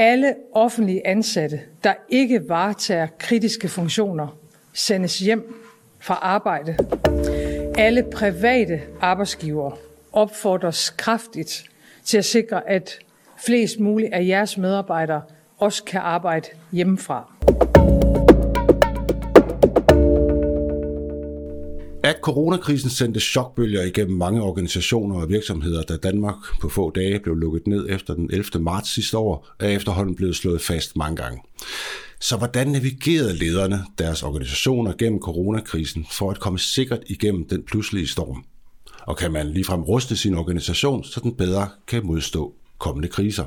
Alle offentlige ansatte, der ikke varetager kritiske funktioner, sendes hjem fra arbejde. Alle private arbejdsgivere opfordres kraftigt til at sikre, at flest muligt af jeres medarbejdere også kan arbejde hjemmefra. Coronakrisen sendte chokbølger igennem mange organisationer og virksomheder, da Danmark på få dage blev lukket ned efter den 11. marts sidste år, er efterhånden blevet slået fast mange gange. Så hvordan navigerede lederne deres organisationer gennem coronakrisen for at komme sikkert igennem den pludselige storm? Og kan man ligefrem ruste sin organisation, så den bedre kan modstå kommende kriser?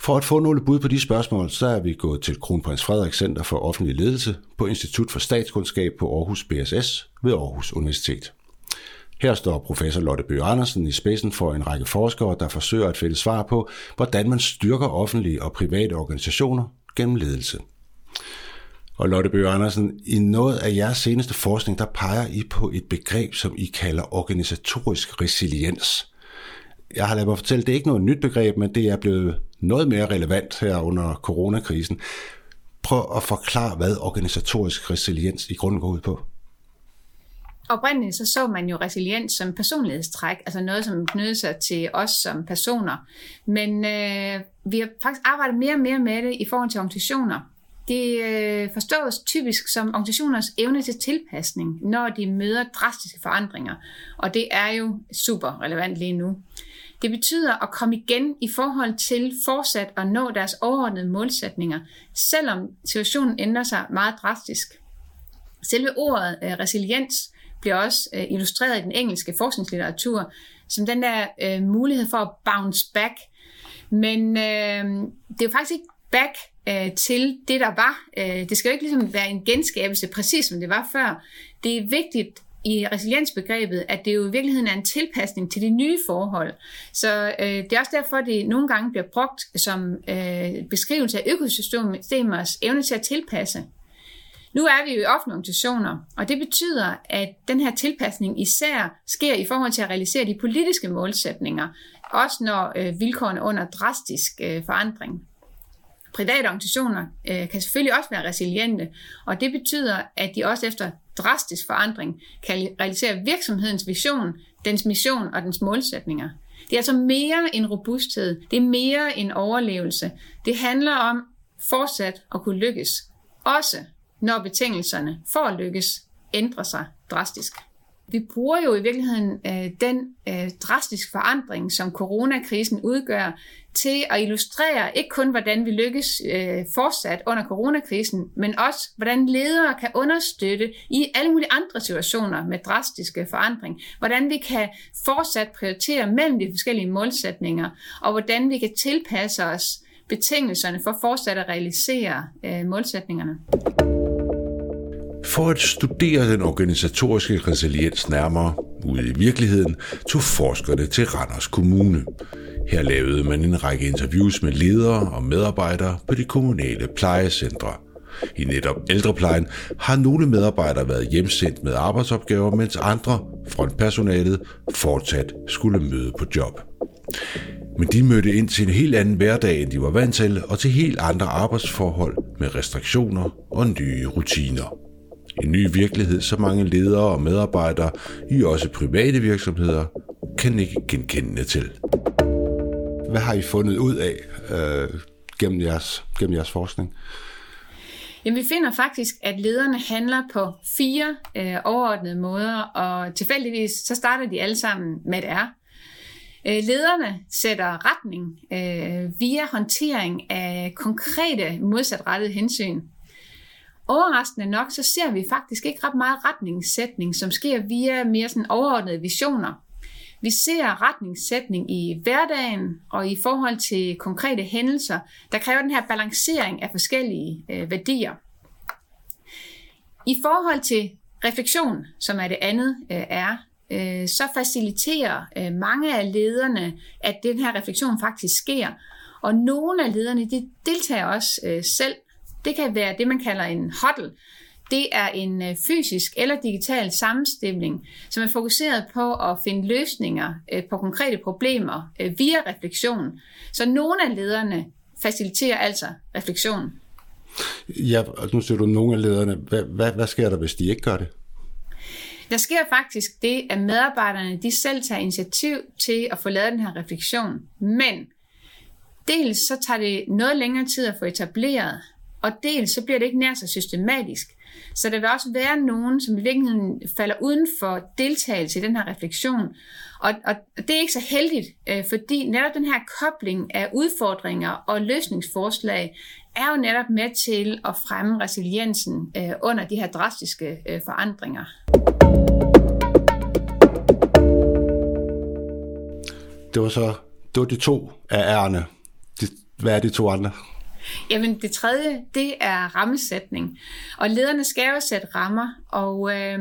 For at få nogle bud på de spørgsmål, så er vi gået til Kronprins Frederik Center for Offentlig Ledelse på Institut for Statskundskab på Aarhus BSS ved Aarhus Universitet. Her står professor Lotte Bøge Andersen i spidsen for en række forskere, der forsøger at finde svar på, hvordan man styrker offentlige og private organisationer gennem ledelse. Og Lotte Bøge Andersen, i noget af jeres seneste forskning, der peger I på et begreb, som I kalder organisatorisk resiliens. Jeg har lavet mig fortælle, det er ikke noget nyt begreb, men det er blevet noget mere relevant her under coronakrisen. Prøv at forklare, hvad organisatorisk resiliens i grunden går ud på. Oprindeligt så så man jo resiliens som personlighedstræk, altså noget, som knyder sig til os som personer. Men øh, vi har faktisk arbejdet mere og mere med det i forhold til organisationer. Det øh, forstås typisk som organisationers evne til tilpasning, når de møder drastiske forandringer. Og det er jo super relevant lige nu. Det betyder at komme igen i forhold til fortsat at nå deres overordnede målsætninger, selvom situationen ændrer sig meget drastisk. Selve ordet øh, resiliens bliver også øh, illustreret i den engelske forskningslitteratur som den der øh, mulighed for at bounce back. Men øh, det er jo faktisk ikke back øh, til det, der var. Øh, det skal jo ikke ligesom være en genskabelse, præcis som det var før. Det er vigtigt i resiliensbegrebet, at det jo i virkeligheden er en tilpasning til de nye forhold. Så øh, det er også derfor, det nogle gange bliver brugt som øh, beskrivelse af økosystemers evne til at tilpasse. Nu er vi jo i offentlige organisationer, og det betyder, at den her tilpasning især sker i forhold til at realisere de politiske målsætninger, også når øh, vilkårene er under drastisk øh, forandring. Private organisationer øh, kan selvfølgelig også være resiliente, og det betyder, at de også efter drastisk forandring kan realisere virksomhedens vision, dens mission og dens målsætninger. Det er altså mere end robusthed, det er mere end overlevelse. Det handler om fortsat at kunne lykkes, også når betingelserne for at lykkes ændrer sig drastisk. Vi bruger jo i virkeligheden øh, den øh, drastisk forandring, som coronakrisen udgør, til at illustrere ikke kun, hvordan vi lykkes øh, fortsat under coronakrisen, men også, hvordan ledere kan understøtte i alle mulige andre situationer med drastiske forandring. Hvordan vi kan fortsat prioritere mellem de forskellige målsætninger, og hvordan vi kan tilpasse os betingelserne for fortsat at realisere øh, målsætningerne. For at studere den organisatoriske resiliens nærmere ude i virkeligheden, tog forskerne til Randers Kommune. Her lavede man en række interviews med ledere og medarbejdere på de kommunale plejecentre. I netop ældreplejen har nogle medarbejdere været hjemsendt med arbejdsopgaver, mens andre, frontpersonalet, fortsat skulle møde på job. Men de mødte ind til en helt anden hverdag, end de var vant til, og til helt andre arbejdsforhold med restriktioner og nye rutiner. En ny virkelighed, så mange ledere og medarbejdere i også private virksomheder kan ikke genkende til. Hvad har I fundet ud af øh, gennem, jeres, gennem jeres forskning? Jamen, vi finder faktisk, at lederne handler på fire øh, overordnede måder, og tilfældigvis så starter de alle sammen med et R. Øh, lederne sætter retning øh, via håndtering af konkrete modsatrettede hensyn. Overraskende nok, så ser vi faktisk ikke ret meget retningssætning, som sker via mere sådan overordnede visioner. Vi ser retningssætning i hverdagen og i forhold til konkrete hændelser, der kræver den her balancering af forskellige øh, værdier. I forhold til refleksion, som er det andet øh, er, øh, så faciliterer øh, mange af lederne, at den her refleksion faktisk sker. Og nogle af lederne de deltager også øh, selv det kan være det, man kalder en huddle. Det er en øh, fysisk eller digital sammenstilling, som er fokuseret på at finde løsninger øh, på konkrete problemer øh, via refleksion. Så nogle af lederne faciliterer altså refleksion. Ja, og nu siger du nogle af lederne. Hvad, hvad, hvad sker der, hvis de ikke gør det? Der sker faktisk det, at medarbejderne de selv tager initiativ til at få lavet den her refleksion. Men dels så tager det noget længere tid at få etableret, og dels så bliver det ikke nær så systematisk. Så der vil også være nogen, som i virkeligheden falder uden for deltagelse i den her refleksion. Og, og det er ikke så heldigt, øh, fordi netop den her kobling af udfordringer og løsningsforslag er jo netop med til at fremme resiliensen øh, under de her drastiske øh, forandringer. Det var så det var de to af ærerne. Hvad er de to andre? Jamen det tredje, det er rammesætning. Og lederne skal jo sætte rammer, og øh,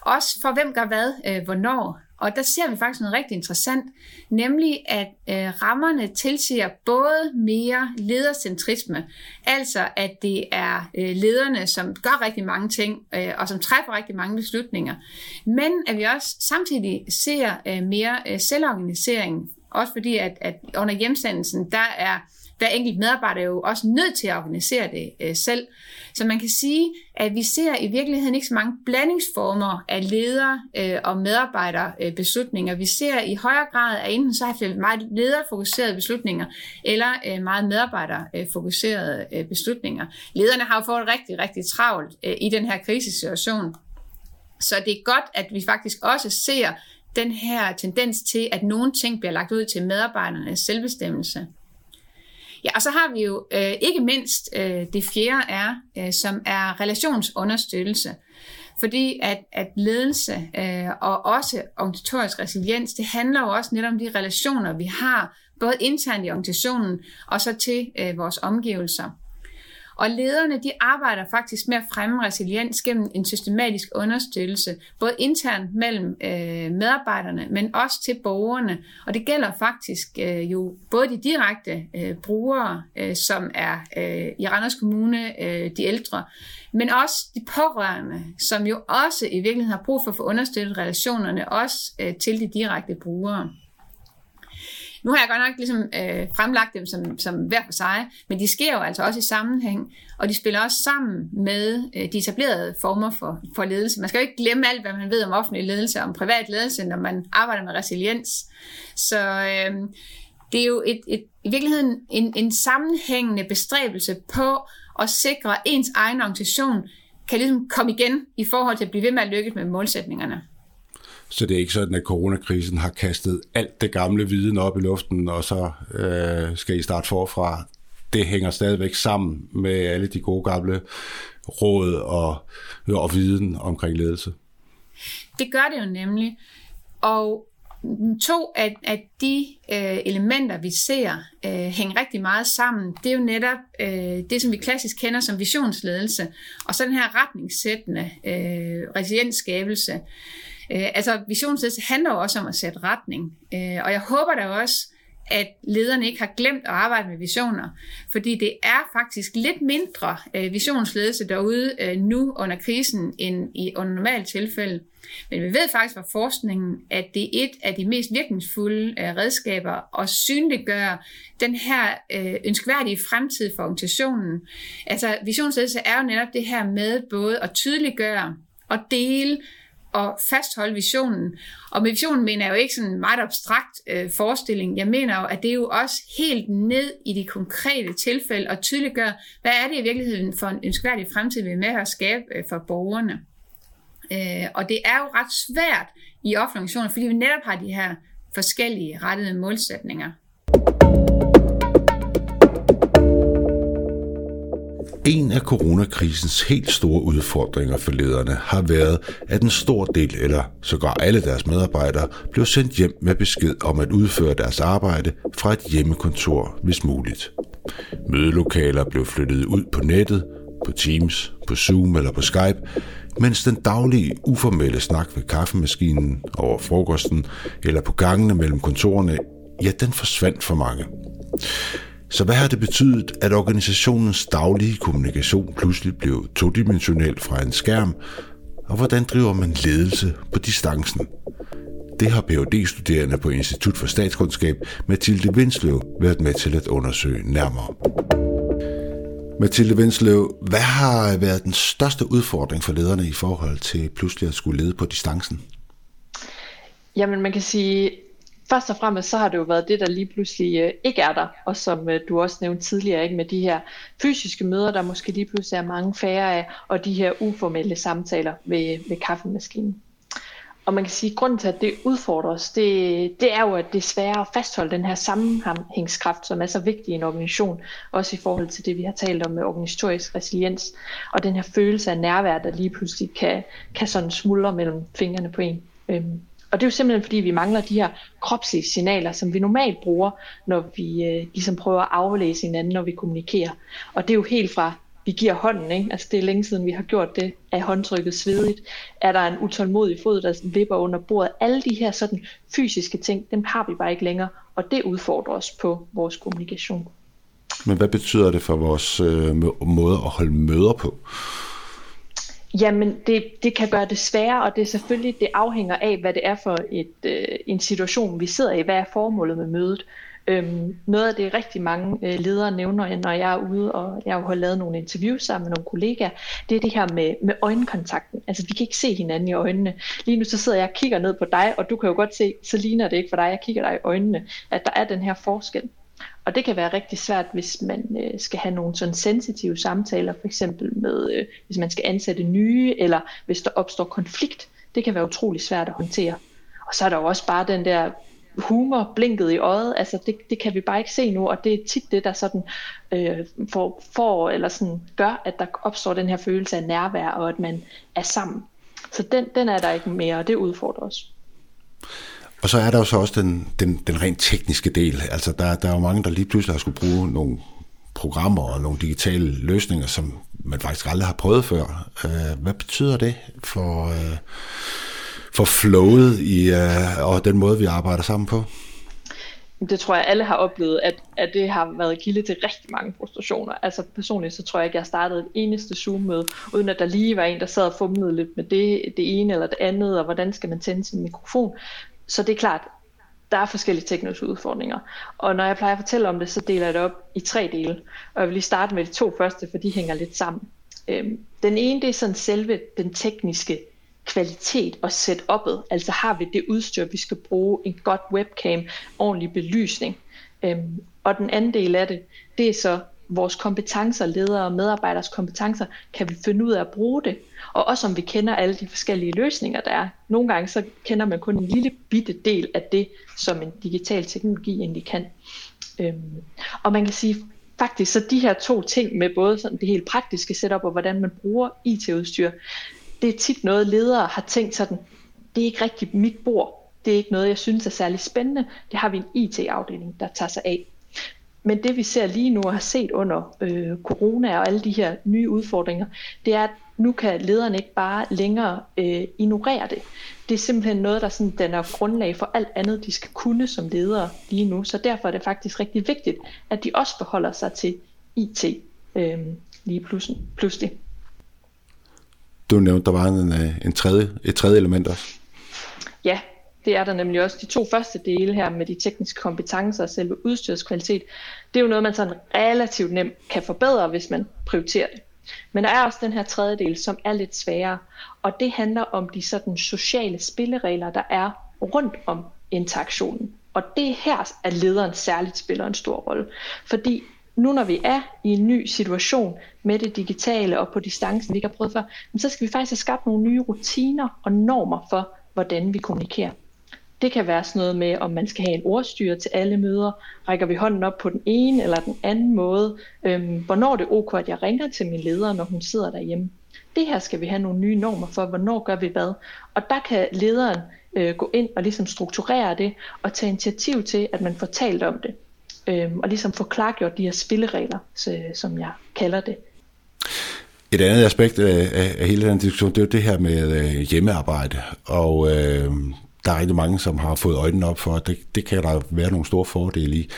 også for hvem gør hvad, øh, hvornår. Og der ser vi faktisk noget rigtig interessant, nemlig at øh, rammerne tilsiger både mere ledercentrisme, altså at det er øh, lederne, som gør rigtig mange ting, øh, og som træffer rigtig mange beslutninger, men at vi også samtidig ser øh, mere øh, selvorganisering, også fordi at, at under hjemsendelsen, der er hver enkelt medarbejder er jo også nødt til at organisere det øh, selv. Så man kan sige, at vi ser i virkeligheden ikke så mange blandingsformer af leder- øh, og medarbejderbeslutninger. Øh, vi ser i højere grad, at enten så har vi meget lederfokuserede beslutninger, eller øh, meget medarbejderfokuserede øh, beslutninger. Lederne har jo fået rigtig, rigtig travlt øh, i den her krisesituation. Så det er godt, at vi faktisk også ser den her tendens til, at nogle ting bliver lagt ud til medarbejdernes selvbestemmelse. Ja, og så har vi jo øh, ikke mindst øh, det fjerde er, øh, som er relationsunderstøttelse. Fordi at, at ledelse øh, og også organisatorisk resiliens, det handler jo også netop om de relationer, vi har, både internt i organisationen og så til øh, vores omgivelser. Og lederne de arbejder faktisk med at fremme resiliens gennem en systematisk understøttelse, både internt mellem øh, medarbejderne, men også til borgerne. Og det gælder faktisk øh, jo både de direkte øh, brugere, øh, som er øh, i Randers Kommune, øh, de ældre, men også de pårørende, som jo også i virkeligheden har brug for at få understøttet relationerne også øh, til de direkte brugere. Nu har jeg godt nok ligesom, øh, fremlagt dem som, som hver for sig, men de sker jo altså også i sammenhæng, og de spiller også sammen med øh, de etablerede former for, for ledelse. Man skal jo ikke glemme alt, hvad man ved om offentlig ledelse og om privat ledelse, når man arbejder med resiliens. Så øh, det er jo et, et, i virkeligheden en, en sammenhængende bestræbelse på at sikre, ens egen organisation kan ligesom komme igen i forhold til at blive ved med at lykkes med målsætningerne. Så det er ikke sådan, at coronakrisen har kastet alt det gamle viden op i luften, og så øh, skal I starte forfra. Det hænger stadigvæk sammen med alle de gode gamle råd og, og viden omkring ledelse. Det gør det jo nemlig. Og to af, af de øh, elementer, vi ser øh, hænge rigtig meget sammen, det er jo netop øh, det, som vi klassisk kender som visionsledelse, og så den her retningssættende øh, resiliensskabelse. Øh, altså visionsledelse handler jo også om at sætte retning, øh, og jeg håber da også, at lederne ikke har glemt at arbejde med visioner, fordi det er faktisk lidt mindre øh, visionsledelse derude øh, nu under krisen end i under normalt tilfælde. Men vi ved faktisk fra forskningen, at det er et af de mest virkningsfulde øh, redskaber at synliggøre den her øh, ønskværdige fremtid for organisationen. Altså visionsledelse er jo netop det her med både at tydeliggøre og dele at fastholde visionen. Og med visionen mener jeg jo ikke sådan en meget abstrakt øh, forestilling. Jeg mener jo, at det er jo også helt ned i de konkrete tilfælde og tydeliggør, hvad er det i virkeligheden for en ønskværdig fremtid, vi er med at skabe øh, for borgerne. Øh, og det er jo ret svært i offentlige organisationer, fordi vi netop har de her forskellige rettede målsætninger. En af coronakrisens helt store udfordringer for lederne har været, at en stor del eller sågar alle deres medarbejdere blev sendt hjem med besked om at udføre deres arbejde fra et hjemmekontor, hvis muligt. Mødelokaler blev flyttet ud på nettet, på Teams, på Zoom eller på Skype, mens den daglige uformelle snak ved kaffemaskinen over frokosten eller på gangene mellem kontorerne, ja, den forsvandt for mange. Så hvad har det betydet, at organisationens daglige kommunikation pludselig blev todimensionel fra en skærm, og hvordan driver man ledelse på distancen? Det har phd studerende på Institut for Statskundskab Mathilde Vindsløv været med til at undersøge nærmere. Mathilde Vindsløv, hvad har været den største udfordring for lederne i forhold til pludselig at skulle lede på distancen? Jamen man kan sige, først og fremmest så har det jo været det, der lige pludselig øh, ikke er der, og som øh, du også nævnte tidligere, ikke med de her fysiske møder, der måske lige pludselig er mange færre af, og de her uformelle samtaler ved, ved kaffemaskinen. Og man kan sige, at grunden til, at det udfordrer os, det, det er jo, at det er sværere at fastholde den her sammenhængskraft, som er så vigtig i en organisation, også i forhold til det, vi har talt om med organisatorisk resiliens, og den her følelse af nærvær, der lige pludselig kan, kan sådan smuldre mellem fingrene på en. Øhm, og det er jo simpelthen fordi, vi mangler de her kropslige signaler, som vi normalt bruger, når vi øh, ligesom prøver at aflæse hinanden, når vi kommunikerer. Og det er jo helt fra, vi giver hånden, ikke? altså det er længe siden, vi har gjort det, er håndtrykket svedigt, er der en utålmodig fod, der vipper under bordet. Alle de her sådan fysiske ting, dem har vi bare ikke længere, og det udfordrer os på vores kommunikation. Men hvad betyder det for vores øh, måde at holde møder på? Jamen, det, det kan gøre det sværere, og det er selvfølgelig, det afhænger af, hvad det er for et, øh, en situation, vi sidder i. Hvad er formålet med mødet? Øhm, noget af det rigtig mange øh, ledere nævner, når jeg er ude, og jeg har lavet nogle interviews sammen med nogle kollegaer, det er det her med, med øjenkontakten. Altså, vi kan ikke se hinanden i øjnene. Lige nu så sidder jeg og kigger ned på dig, og du kan jo godt se, så ligner det ikke for dig, jeg kigger dig i øjnene, at der er den her forskel. Og det kan være rigtig svært, hvis man øh, skal have nogle sådan sensitive samtaler, for eksempel med, øh, hvis man skal ansætte nye, eller hvis der opstår konflikt. Det kan være utrolig svært at håndtere. Og så er der jo også bare den der humor blinket i øjet, altså det, det kan vi bare ikke se nu, og det er tit det, der sådan øh, får, får, eller sådan gør, at der opstår den her følelse af nærvær, og at man er sammen. Så den, den er der ikke mere, og det udfordrer os. Og så er der jo så også den, den, den rent tekniske del. Altså der, der er jo mange, der lige pludselig har skulle bruge nogle programmer og nogle digitale løsninger, som man faktisk aldrig har prøvet før. Øh, hvad betyder det for, øh, for flowet i, øh, og den måde, vi arbejder sammen på? Det tror jeg, alle har oplevet, at, at det har været kilde til rigtig mange frustrationer. Altså personligt, så tror jeg ikke, jeg startede et eneste Zoom-møde, uden at der lige var en, der sad og fumlede lidt med det, det ene eller det andet, og hvordan skal man tænde sin mikrofon. Så det er klart, der er forskellige tekniske udfordringer. Og når jeg plejer at fortælle om det, så deler jeg det op i tre dele. Og jeg vil lige starte med de to første, for de hænger lidt sammen. Øhm, den ene, det er sådan selve den tekniske kvalitet og setup'et. Altså har vi det udstyr, vi skal bruge, en godt webcam, ordentlig belysning. Øhm, og den anden del af det, det er så vores kompetencer, ledere og medarbejders kompetencer, kan vi finde ud af at bruge det. Og også om vi kender alle de forskellige løsninger, der er. Nogle gange så kender man kun en lille bitte del af det, som en digital teknologi egentlig kan. Øhm, og man kan sige, faktisk så de her to ting med både sådan det helt praktiske setup og hvordan man bruger IT-udstyr, det er tit noget ledere har tænkt sådan, det er ikke rigtig mit bord. Det er ikke noget, jeg synes er særlig spændende. Det har vi en IT-afdeling, der tager sig af. Men det vi ser lige nu og har set under øh, corona og alle de her nye udfordringer, det er, at nu kan lederne ikke bare længere øh, ignorere det. Det er simpelthen noget, der sådan danner grundlag for alt andet, de skal kunne som ledere lige nu. Så derfor er det faktisk rigtig vigtigt, at de også forholder sig til IT øh, lige pludselig. Du nævnte, der var en, øh, en tredje, et tredje element også. Ja, det er der nemlig også de to første dele her med de tekniske kompetencer og selve udstyrskvalitet. Det er jo noget, man sådan relativt nemt kan forbedre, hvis man prioriterer det. Men der er også den her tredje del, som er lidt sværere, og det handler om de sådan sociale spilleregler, der er rundt om interaktionen. Og det er her, at lederen særligt spiller en stor rolle. Fordi nu når vi er i en ny situation med det digitale og på distancen, vi ikke har prøvet før, så skal vi faktisk have skabt nogle nye rutiner og normer for, hvordan vi kommunikerer. Det kan være sådan noget med, om man skal have en ordstyre til alle møder. Rækker vi hånden op på den ene eller den anden måde? Øhm, hvornår det er ok, at jeg ringer til min leder, når hun sidder derhjemme? Det her skal vi have nogle nye normer for, hvornår gør vi hvad. Og der kan lederen øh, gå ind og ligesom strukturere det og tage initiativ til, at man får talt om det. Øhm, og ligesom få klargjort de her spilleregler, så, som jeg kalder det. Et andet aspekt af, af, af hele den diskussion, det er jo det her med øh, hjemmearbejde. Og øh, der er rigtig mange, som har fået øjnene op for, at det, det kan der være nogle store fordele i.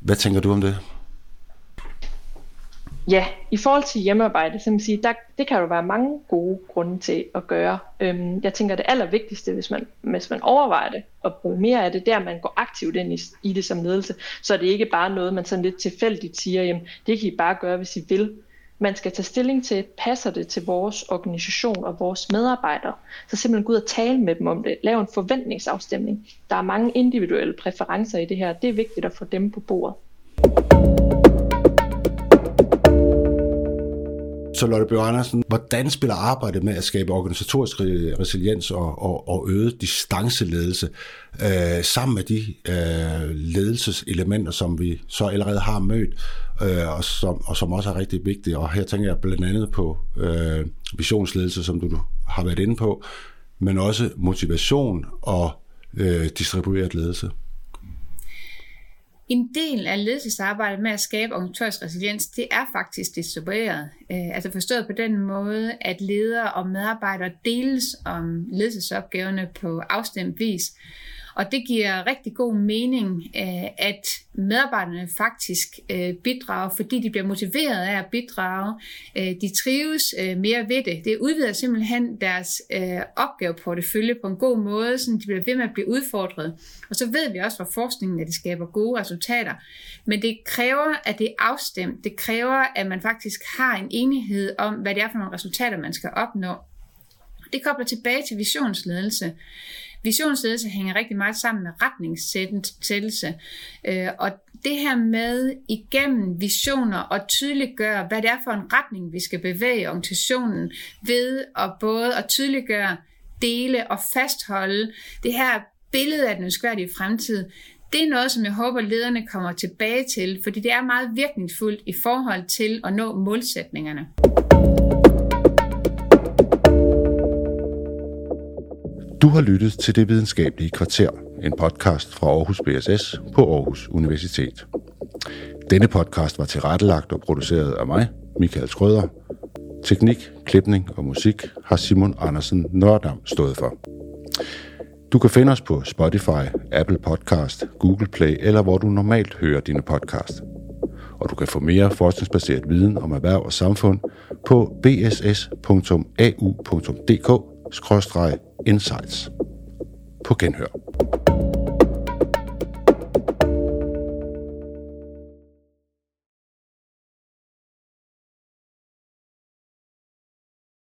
Hvad tænker du om det? Ja, i forhold til hjemmearbejde, så man sige, der, det kan jo være mange gode grunde til at gøre. Øhm, jeg tænker, det allervigtigste, hvis man, hvis man overvejer det og bruger mere af det, der man går aktivt ind i, i det som ledelse, så er det ikke bare noget, man sådan lidt tilfældigt siger, jamen det kan I bare gøre, hvis I vil. Man skal tage stilling til, passer det til vores organisation og vores medarbejdere? Så simpelthen gå ud og tale med dem om det. Lav en forventningsafstemning. Der er mange individuelle præferencer i det her. Det er vigtigt at få dem på bordet. Så Lotte Bjørn Andersen, hvordan spiller arbejdet med at skabe organisatorisk resiliens og, og, og øget distanceledelse øh, sammen med de øh, ledelseselementer, som vi så allerede har mødt, øh, og, som, og som også er rigtig vigtige. Og her tænker jeg blandt andet på øh, visionsledelse, som du har været inde på, men også motivation og øh, distribueret ledelse. En del af ledelsesarbejdet med at skabe organisatorisk resiliens, det er faktisk distribueret. Øh, altså forstået på den måde, at ledere og medarbejdere deles om ledelsesopgaverne på afstemt vis. Og det giver rigtig god mening, øh, at medarbejderne faktisk øh, bidrager, fordi de bliver motiveret af at bidrage. Øh, de trives mere ved det. Det udvider simpelthen deres opgaveportefølje på en god måde, så de bliver ved med at blive udfordret. Og så ved vi også fra forskningen, at det skaber gode resultater. Men det kræver, at det er afstemt. Det kræver, at man faktisk har en enighed om, hvad det er for nogle resultater, man skal opnå. Det kobler tilbage til visionsledelse. Visionsledelse hænger rigtig meget sammen med retningssættelse. Øh, og det her med igennem visioner og tydeliggøre, hvad det er for en retning, vi skal bevæge organisationen ved at både at tydeliggøre, dele og fastholde det her billede af den ønskværdige fremtid, det er noget, som jeg håber, lederne kommer tilbage til, fordi det er meget virkningsfuldt i forhold til at nå målsætningerne. Du har lyttet til Det Videnskabelige Kvarter, en podcast fra Aarhus BSS på Aarhus Universitet. Denne podcast var tilrettelagt og produceret af mig, Michael Skrøder. Teknik, klipning og musik har Simon Andersen Nørdam stået for. Du kan finde os på Spotify, Apple Podcast, Google Play eller hvor du normalt hører dine podcast. Og du kan få mere forskningsbaseret viden om erhverv og samfund på bss.au.dk insights. På genhør.